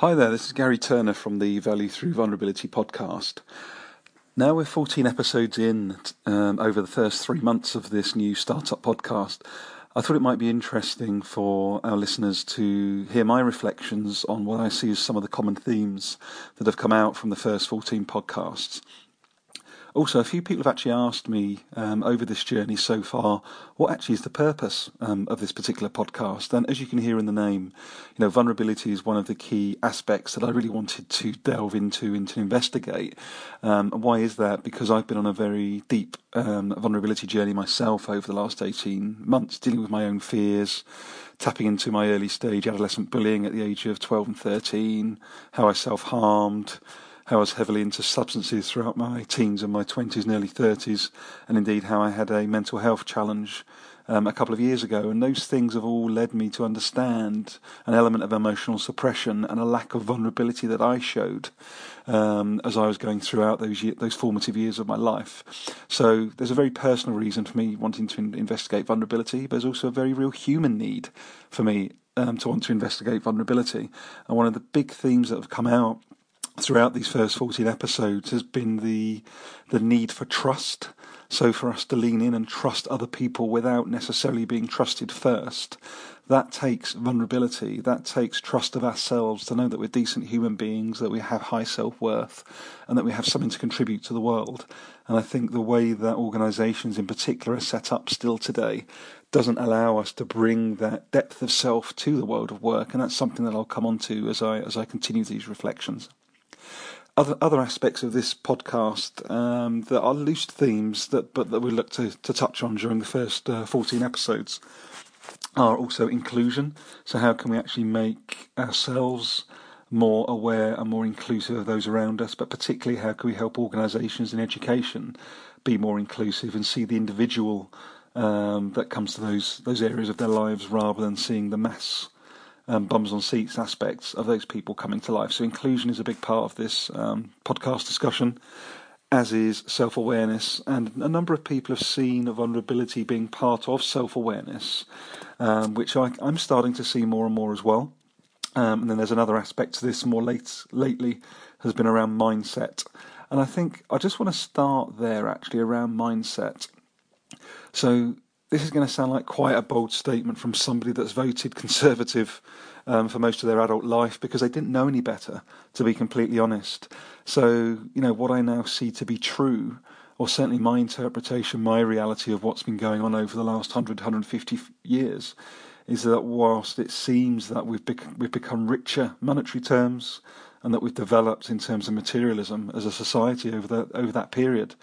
Hi there, this is Garry Turner from the Value Through Vulnerability podcast. Now we're 14 episodes in um, over the first three months of this new startup podcast. I thought it might be interesting for our listeners to hear my reflections on what I see as some of the common themes that have come out from the first 14 podcasts. Also, a few people have actually asked me um, over this journey so far what actually is the purpose um, of this particular podcast. And as you can hear in the name, you know, vulnerability is one of the key aspects that I really wanted to delve into and to investigate. Um, why is that? Because I've been on a very deep um, vulnerability journey myself over the last 18 months, dealing with my own fears, tapping into my early stage adolescent bullying at the age of 12 and 13, how I self harmed how I was heavily into substances throughout my teens and my 20s and early 30s, and indeed how I had a mental health challenge um, a couple of years ago. And those things have all led me to understand an element of emotional suppression and a lack of vulnerability that I showed um, as I was going throughout those year, those formative years of my life. So there's a very personal reason for me wanting to in- investigate vulnerability, but there's also a very real human need for me um, to want to investigate vulnerability. And one of the big themes that have come out throughout these first 14 episodes has been the the need for trust. So for us to lean in and trust other people without necessarily being trusted first that takes vulnerability that takes trust of ourselves to know that we're decent human beings that we have high self-worth and that we have something to contribute to the world. And i think the way that organizations in particular are set up still today doesn't allow us to bring that depth of self to the world of work. And that's something that I'll come on to as I as I continue these reflections other other aspects of this podcast um, that are loose themes that but that we look to, to touch on during the first uh, 14 episodes are also inclusion. So how can we actually make ourselves more aware and more inclusive of those around us, but particularly how can we help organisations in education be more inclusive and see the individual um, that comes to those those areas of their lives rather than seeing the mass um, bums on seats aspects of those people coming to life. So inclusion is a big part of this um, podcast discussion, as is self awareness. And a number of people have seen vulnerability being part of self awareness, um, which I, am starting to see more and more as well. Um, and then there's another aspect to this more late, lately has been around mindset. And I think I just want to start there actually around mindset. So this is going to sound like quite a bold statement from somebody that's voted conservative um, for most of their adult life because they didn't know any better, to be completely honest. So, you know, what I now see to be true, or certainly my interpretation, my reality of what's been going on over the last 100, 150 years, is that whilst it seems that we've, bec- we've become richer monetary terms and that we've developed in terms of materialism as a society over that, over that period,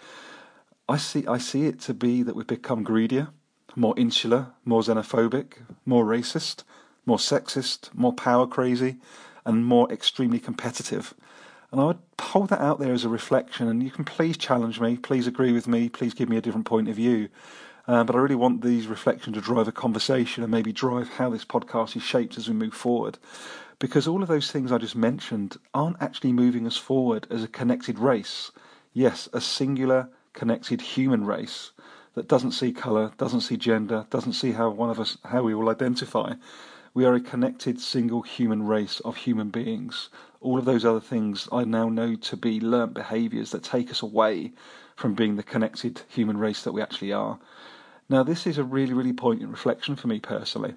I see, I see it to be that we've become greedier more insular, more xenophobic, more racist, more sexist, more power crazy, and more extremely competitive. And I would hold that out there as a reflection, and you can please challenge me, please agree with me, please give me a different point of view. Uh, but I really want these reflections to drive a conversation and maybe drive how this podcast is shaped as we move forward. Because all of those things I just mentioned aren't actually moving us forward as a connected race. Yes, a singular, connected human race that doesn't see colour, doesn't see gender, doesn't see how one of us how we will identify. We are a connected single human race of human beings. All of those other things I now know to be learnt behaviours that take us away from being the connected human race that we actually are. Now, this is a really, really poignant reflection for me personally.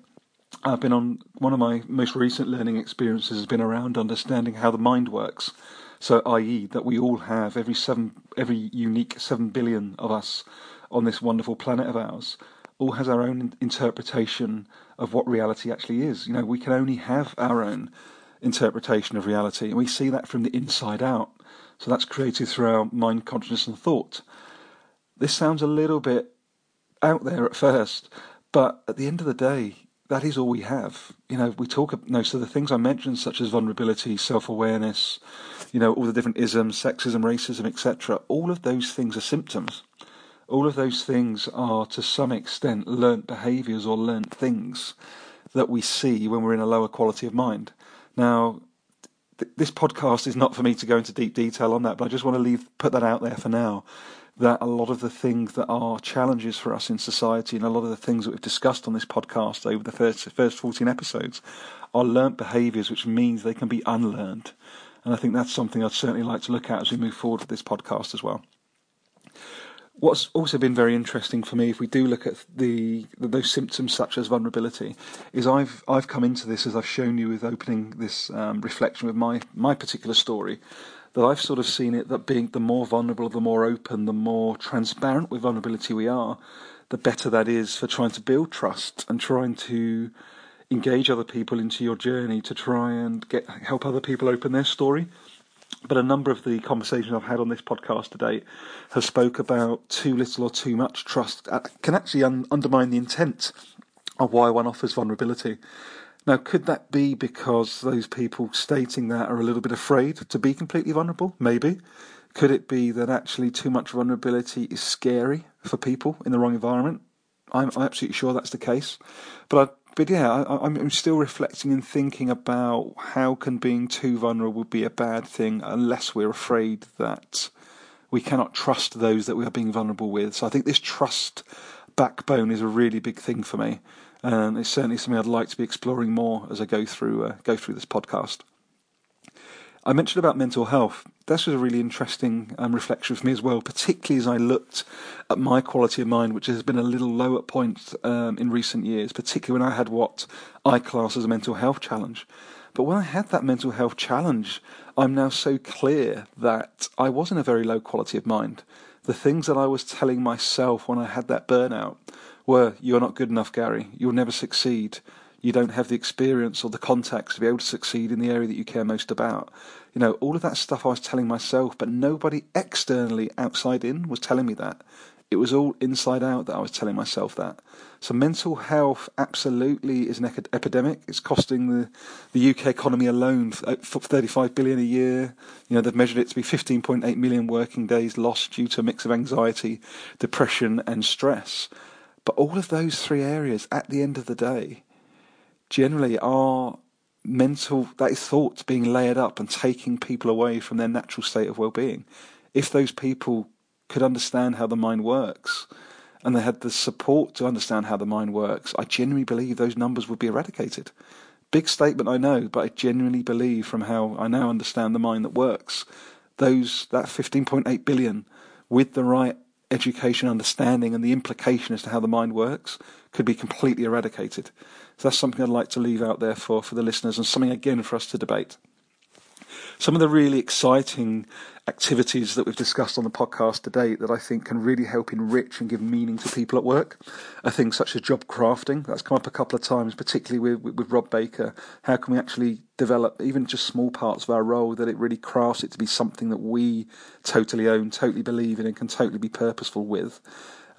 I've been on one of my most recent learning experiences has been around understanding how the mind works. So, i.e., that we all have every seven, every unique seven billion of us on this wonderful planet of ours all has our own interpretation of what reality actually is. You know, we can only have our own interpretation of reality, and we see that from the inside out. So that's created through our mind, consciousness, and thought. This sounds a little bit out there at first, but at the end of the day, that is all we have. You know, we talk, you know, so the things I mentioned, such as vulnerability, self awareness, you know, all the different isms, sexism, racism, etc., all of those things are symptoms all of those things are to some extent learnt behaviours or learnt things that we see when we're in a lower quality of mind. Now, th- this podcast is not for me to go into deep detail on that, but I just want to leave put that out there for now. That a lot of the things that are challenges for us in society, and a lot of the things that we've discussed on this podcast over the first first fourteen episodes, are learnt behaviours, which means they can be unlearned. And I think that's something I'd certainly like to look at as we move forward with this podcast as well. What's also been very interesting for me, if we do look at the those symptoms such as vulnerability, is I've I've come into this as I've shown you with opening this um, reflection with my my particular story, that I've sort of seen it that being the more vulnerable, the more open, the more transparent with vulnerability we are, the better that is for trying to build trust and trying to engage other people into your journey to try and get help other people open their story. But a number of the conversations I've had on this podcast to date have spoke about too little or too much trust uh, can actually un- undermine the intent of why one offers vulnerability. Now, could that be because those people stating that are a little bit afraid to be completely vulnerable? Maybe. Could it be that actually too much vulnerability is scary for people in the wrong environment? I'm, I'm absolutely sure that's the case. But but yeah, I, I'm still reflecting and thinking about how can being too vulnerable be a bad thing unless we're afraid that we cannot trust those that we are being vulnerable with. So I think this trust backbone is a really big thing for me, and it's certainly something I'd like to be exploring more as I go through uh, go through this podcast. I mentioned about mental health. This was a really interesting um, reflection for me as well, particularly as I looked at my quality of mind, which has been a little low at points um, in recent years, particularly when I had what I class as a mental health challenge. But when I had that mental health challenge, I'm now so clear that I was in a very low quality of mind. The things that I was telling myself when I had that burnout were, You're not good enough, Garry. You'll never succeed you don't have the experience or the contacts to be able to succeed in the area that you care most about. You know, all of that stuff I was telling myself, but nobody externally outside in was telling me that. It was all inside out that I was telling myself that. So mental health absolutely is an epidemic. It's costing the, the UK economy alone uh, 35 billion a year. You know, they've measured it to be 15.8 million working days lost due to a mix of anxiety, depression and stress. But all of those three areas at the end of the day generally are mental that is thoughts being layered up and taking people away from their natural state of well-being. If those people could understand how the mind works and they had the support to understand how the mind works i genuinely believe those numbers would be eradicated. Big statement i know but i genuinely believe from how i now understand the mind that works those that 15.8 billion with the right education understanding and the implication as to how the mind works could be completely eradicated so that's something I'd like to leave out there for, for the listeners and something again for us to debate. Some of the really exciting activities that we've discussed on the podcast today that I think can really help enrich and give meaning to people at work are things such as job crafting. That's come up a couple of times, particularly with, with, with Rob Baker. How can we actually develop even just small parts of our role that it really crafts it to be something that we totally own, totally believe in, and can totally be purposeful with?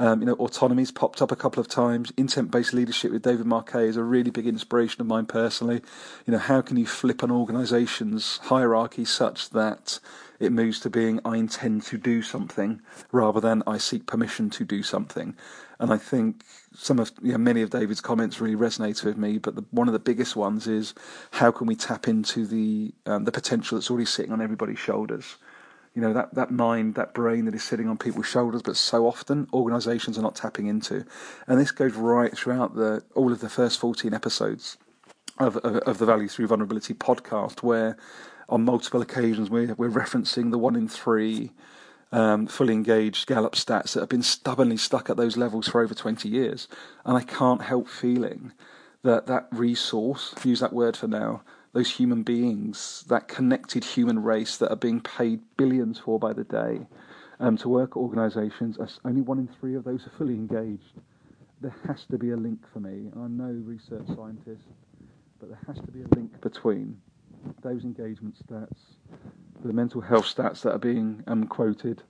Um, you know, autonomy's popped up a couple of times. Intent-based leadership with David Marquet is a really big inspiration of mine personally. You know, how can you flip an organisation's hierarchy such that it moves to being I intend to do something rather than I seek permission to do something. And I think some of you know, many of David's comments really resonate with me. But the, one of the biggest ones is how can we tap into the um, the potential that's already sitting on everybody's shoulders you know that that mind that brain that is sitting on people's shoulders but so often organizations are not tapping into and this goes right throughout the all of the first 14 episodes of, of, of the value through vulnerability podcast where on multiple occasions we're, we're referencing the one in three um, fully engaged Gallup stats that have been stubbornly stuck at those levels for over 20 years. And I can't help feeling that that resource, use that word for now, those human beings, that connected human race that are being paid billions for by the day um, to work at organisations, only one in three of those are fully engaged. There has to be a link for me. I'm no research scientist, but there has to be a link between those engagement stats, the mental health stats that are being um, quoted,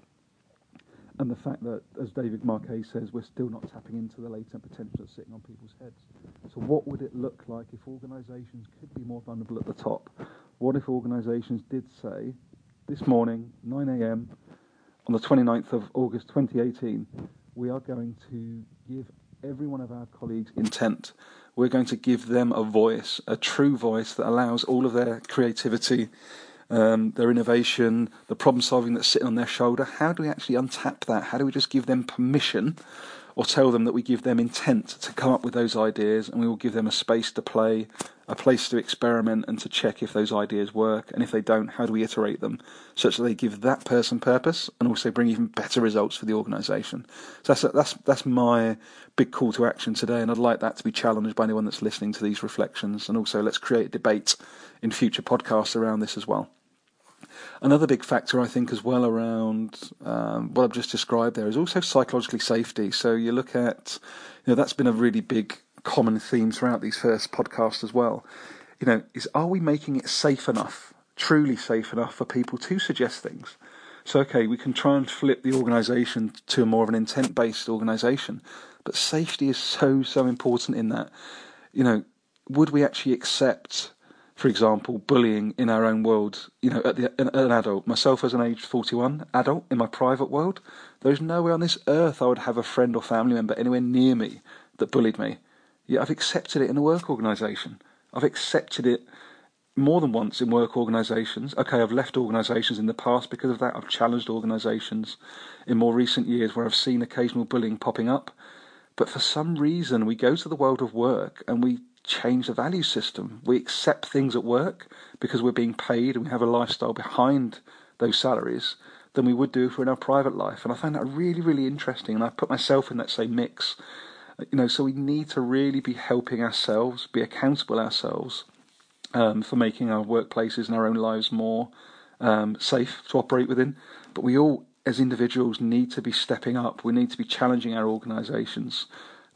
and the fact that, as David Marquet says, we're still not tapping into the latent potential that's sitting on people's heads. So, what would it look like if organisations could be more vulnerable at the top? What if organisations did say, this morning, 9 a.m., on the 29th of August 2018, we are going to give every one of our colleagues' intent. We're going to give them a voice, a true voice that allows all of their creativity, um, their innovation, the problem solving that's sitting on their shoulder. How do we actually untap that? How do we just give them permission or tell them that we give them intent to come up with those ideas and we will give them a space to play, a place to experiment and to check if those ideas work. And if they don't, how do we iterate them such that they give that person purpose and also bring even better results for the organisation? So that's, that's, that's my big call to action today. And I'd like that to be challenged by anyone that's listening to these reflections. And also, let's create a debate in future podcasts around this as well. Another big factor, I think, as well around um, what I've just described there is also psychologically safety. So you look at, you know, that's been a really big common theme throughout these first podcasts as well. You know, is are we making it safe enough, truly safe enough for people to suggest things? So, okay, we can try and flip the organisation to more of an intent based organisation, but safety is so, so important in that. You know, would we actually accept for example, bullying in our own world, you know, at the, an adult, myself as an age 41 adult in my private world, there's nowhere on this earth I would have a friend or family member anywhere near me that bullied me. Yet I've accepted it in a work organisation. I've accepted it more than once in work organisations. Okay, I've left organisations in the past because of that. I've challenged organisations in more recent years where I've seen occasional bullying popping up. But for some reason, we go to the world of work and we change the value system. We accept things at work because we're being paid and we have a lifestyle behind those salaries than we would do if we're in our private life. And I find that really, really interesting. And I put myself in that same mix. You know, so we need to really be helping ourselves, be accountable ourselves um, for making our workplaces and our own lives more um, safe to operate within. But we all, as individuals, need to be stepping up. We need to be challenging our organisations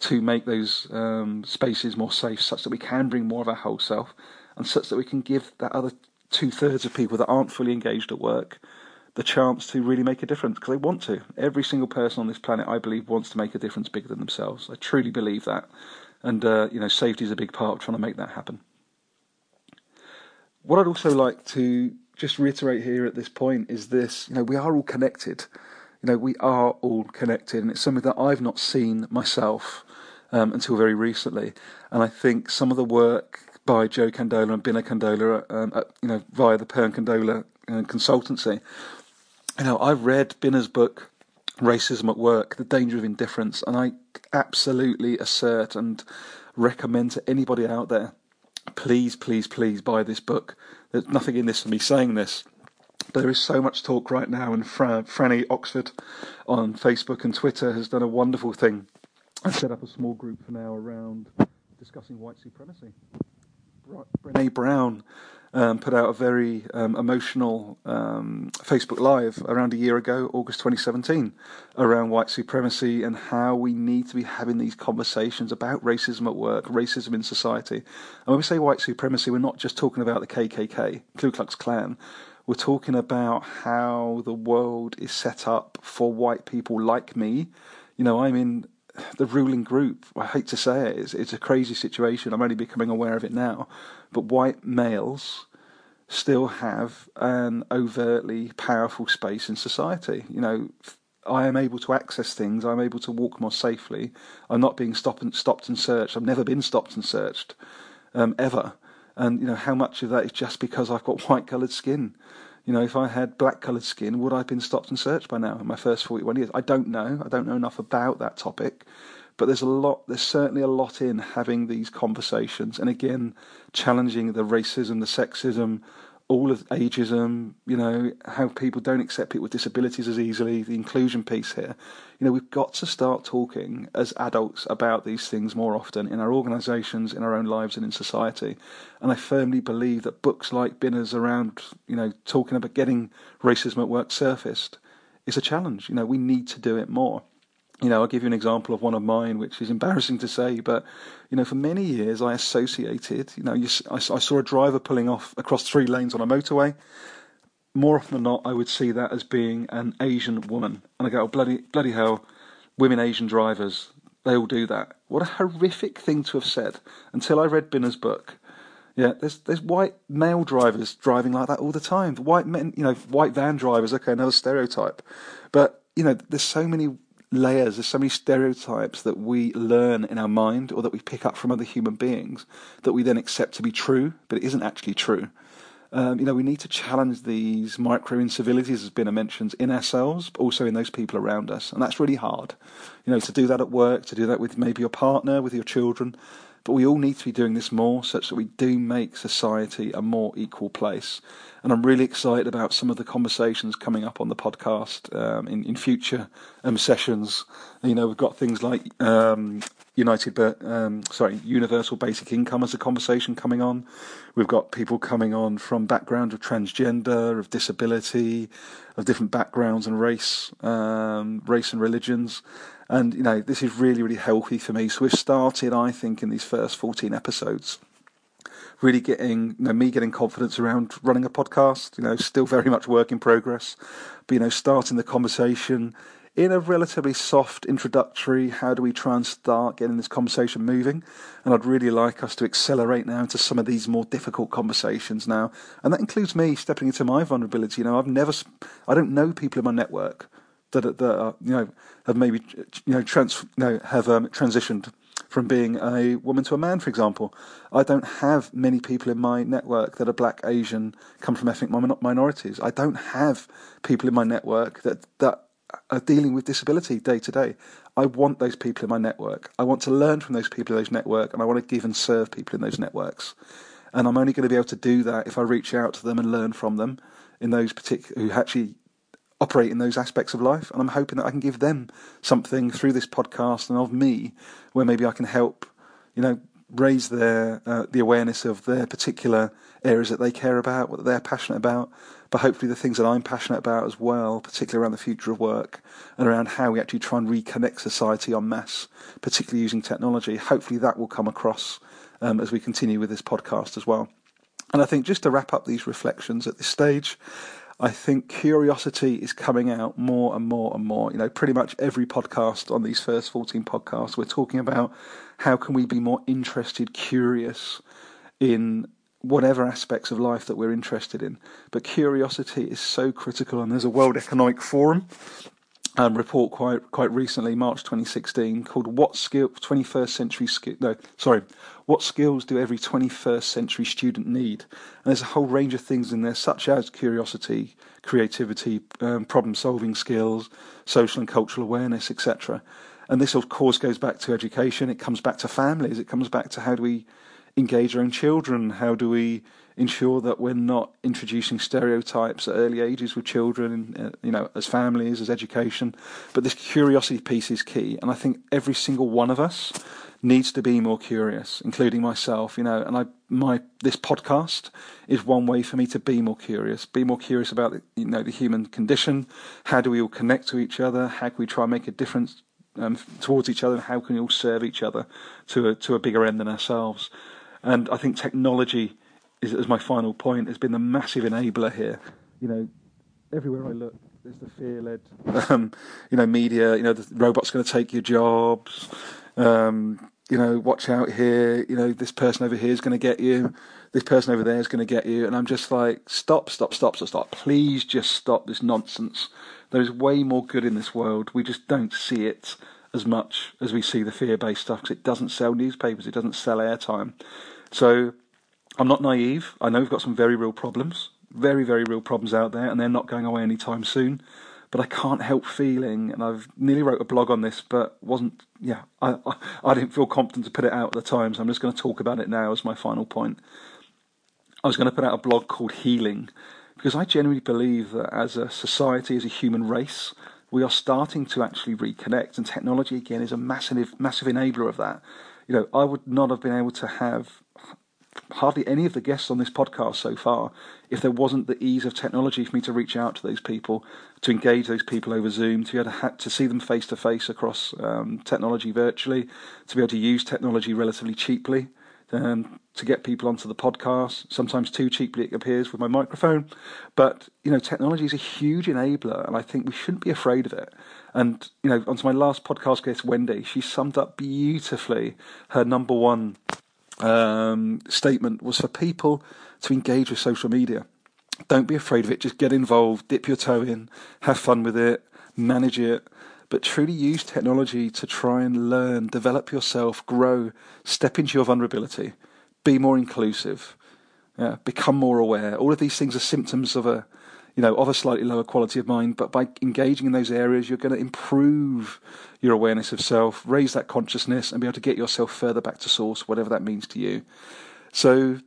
to make those um, spaces more safe, such that we can bring more of our whole self, and such that we can give that other two thirds of people that aren't fully engaged at work the chance to really make a difference because they want to. Every single person on this planet, I believe, wants to make a difference bigger than themselves. I truly believe that, and uh, you know, safety is a big part of trying to make that happen. What I'd also like to just reiterate here at this point is this: you know, we are all connected. You know, we are all connected, and it's something that I've not seen myself um, until very recently. And I think some of the work by Joe Kandola and Binna Kandola, um, you know, via the Pearn Kandola uh, consultancy, you know, I've read Binna's book, Racism at Work, The Danger of Indifference, and I absolutely assert and recommend to anybody out there, please, please, please buy this book. There's nothing in this for me saying this. But there is so much talk right now, and Fra- Franny Oxford on Facebook and Twitter has done a wonderful thing I set up a small group for now around discussing white supremacy. Brene Brown um, put out a very um, emotional um, Facebook Live around a year ago, August 2017, around white supremacy and how we need to be having these conversations about racism at work, racism in society. And when we say white supremacy, we're not just talking about the KKK, Ku Klux Klan. We're talking about how the world is set up for white people like me. You know, I'm in the ruling group. I hate to say it, it's, it's a crazy situation. I'm only becoming aware of it now. But white males still have an overtly powerful space in society. You know, I am able to access things. I'm able to walk more safely. I'm not being stopped and stopped and searched. I've never been stopped and searched, um, ever. And you know how much of that is just because I've got white coloured skin. You know, if I had black coloured skin, would I have been stopped and searched by now in my first 41 years? I don't know. I don't know enough about that topic. But there's a lot, there's certainly a lot in having these conversations and again, challenging the racism, the sexism, all of ageism, you know, how people don't accept people with disabilities as easily, the inclusion piece here. You know, we've got to start talking as adults about these things more often in our organisations, in our own lives, and in society. And I firmly believe that books like Binna's around, you know, talking about getting racism at work surfaced is a challenge. You know, we need to do it more you know, I'll give you an example of one of mine, which is embarrassing to say, but you know, for many years I associated, you know, you, I, I, saw a driver pulling off across three lanes on a motorway. More often than not, I would see that as being an Asian woman, and I go, oh, bloody, bloody hell, women Asian drivers, they all do that. What a horrific thing to have said until I read Binna's book. Yeah, there's there's white male drivers driving like that all the time. White men, you know, white van drivers. Okay, another stereotype, but you know, there's so many layers, there's so many stereotypes that we learn in our mind or that we pick up from other human beings that we then accept to be true, but it isn't actually true. Um, you know, we need to challenge these micro incivilities, as Binna mentions, in ourselves, but also in those people around us. And that's really hard. You know, to do that at work, to do that with maybe your partner, with your children. But we all need to be doing this more such that we do make society a more equal place. And I'm really excited about some of the conversations coming up on the podcast um, in, in future um, sessions. You know, we've got things like um, United, um, sorry, universal basic income as a conversation coming on. We've got people coming on from background of transgender, of disability, of different backgrounds and race, um, race and religions. And you know, this is really, really healthy for me. So we've started, I think, in these first 14 episodes really getting you know me getting confidence around running a podcast you know still very much work in progress but you know starting the conversation in a relatively soft introductory how do we try and start getting this conversation moving? And i'd really like us to accelerate now into some of these more difficult conversations now. And that includes me stepping into my vulnerability. You know i've never i don't know people in my network that, that are, you know have maybe you know trans you know have um, transitioned from being a woman to a man, for example. I don't have many people in my network that are black, Asian, come from ethnic minorities. I don't have people in my network that, that are dealing with disability day to day. I want those people in my network. I want to learn from those people in those network, and I want to give and serve people in those networks. And I'm only going to be able to do that if I reach out to them and learn from them in those particular who actually operate in those aspects of life. And I'm hoping that I can give them something through this podcast and of me, where maybe I can help, you know, raise their uh, the awareness of their particular areas that they care about, what they're passionate about, but hopefully the things that I'm passionate about as well, particularly around the future of work and around how we actually try and reconnect society en masse, particularly using technology. Hopefully that will come across um, as we continue with this podcast as well. And I think just to wrap up these reflections at this stage, I think curiosity is coming out more and more and more. You know, pretty much every podcast on these first 14 podcasts, we're talking about how can we be more interested, curious in whatever aspects of life that we're interested in. But curiosity is so critical, and there's a World Economic Forum um, report quite quite recently, March 2016, called "What Skill 21st Century Skill?" No, sorry, what skills do every 21st century student need? And there's a whole range of things in there, such as curiosity, creativity, um, problem solving skills, social and cultural awareness, etc. And this, of course, goes back to education. It comes back to families. It comes back to how do we engage our own children? How do we ensure that we're not introducing stereotypes at early ages with children, uh, you know, as families, as education? But this curiosity piece is key, and I think every single one of us needs to be more curious, including myself, you know, and I my this podcast is one way for me to be more curious, be more curious about the, you know the human condition. How do we all connect to each other? How can we try and make a difference um, towards each other? and How can we all serve each other to a to a bigger end than ourselves? And I think technology is, as my final point, has been the massive enabler here. You know, everywhere I look, there's the fear-led, um, you know, media. You know, the robot's going to take your jobs. Um, you know, watch out here. You know, this person over here is going to get you. This person over there is going to get you. And I'm just like, stop, stop, stop, stop, stop. Please just stop this nonsense. There is way more good in this world. We just don't see it as much as we see the fear-based stuff because it doesn't sell newspapers. It doesn't sell airtime. So I'm not naive. I know we've got some very real problems, very, very real problems out there, and they're not going away anytime soon. But I can't help feeling, and I've nearly wrote a blog on this, but wasn't. Yeah, I, I, I didn't feel confident to put it out at the time, so I'm just going to talk about it now as my final point. I was going to put out a blog called Healing, because I genuinely believe that as a society, as a human race, we are starting to actually reconnect, and technology again is a massive, massive enabler of that. You know, I would not have been able to have hardly any of the guests on this podcast so far if there wasn't the ease of technology for me to reach out to those people, to engage those people over Zoom, to be able to, ha- to see them face to face across um, technology virtually, to be able to use technology relatively cheaply. Um, to get people onto the podcast, sometimes too cheaply it appears with my microphone. But you know, technology is a huge enabler, and I think we shouldn't be afraid of it. And you know, onto my last podcast guest, Wendy, she summed up beautifully her number one um, statement was for people to engage with social media. Don't be afraid of it. Just get involved, dip your toe in, have fun with it, manage it. but truly use technology to try and learn, develop yourself, grow, step into your vulnerability, be more inclusive, yeah, become more aware. All of these things are symptoms of a you know, of a slightly lower quality of mind, but by engaging in those areas, you're going to improve your awareness of self, raise that consciousness, and be able to get yourself further back to source, whatever that means to you. So,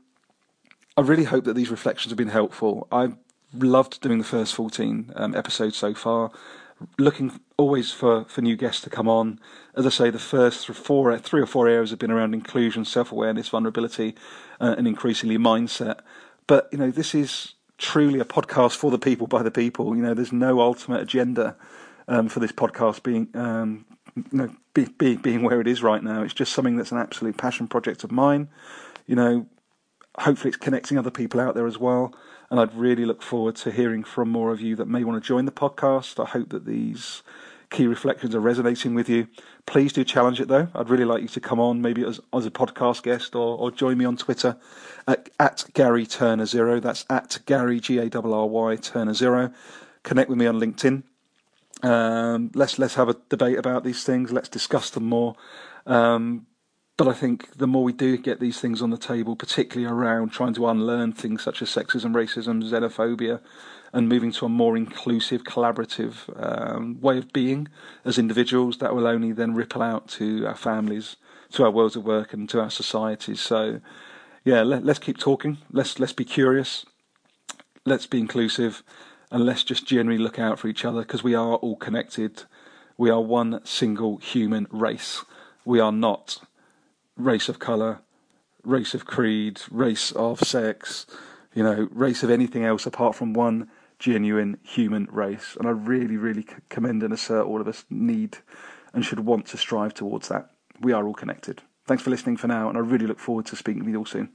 I really hope that these reflections have been helpful. I've loved doing the first 14 um, episodes so far. Looking always for, for new guests to come on. As I say, the first four, three or four areas have been around inclusion, self awareness, vulnerability, uh, and increasingly mindset. But you know, this is truly a podcast for the people by the people. You know, there's no ultimate agenda um, for this podcast being, um, you know, be, be, being where it is right now. It's just something that's an absolute passion project of mine. You know, hopefully it's connecting other people out there as well. And I'd really look forward to hearing from more of you that may want to join the podcast. I hope that these key reflections are resonating with you. Please do challenge it though. I'd really like you to come on, maybe as, as a podcast guest or, or join me on Twitter at, at Garry Turner Zero. That's at Garry G A R R Y Turner Zero. Connect with me on LinkedIn. Um, let's let's have a debate about these things. Let's discuss them more. Um, but I think the more we do get these things on the table, particularly around trying to unlearn things such as sexism, racism, xenophobia, and moving to a more inclusive, collaborative um, way of being as individuals, that will only then ripple out to our families, to our worlds of work, and to our societies. So, yeah, let, us keep talking. Let's let's be curious. Let's be inclusive, and let's just generally look out for each other because we are all connected. We are one single human race. We are not race of colour, race of creed, race of sex, you know, race of anything else apart from one genuine human race. And I really, really commend and assert all of us need and should want to strive towards that. We are all connected. Thanks for listening for now, and I really look forward to speaking with you all soon.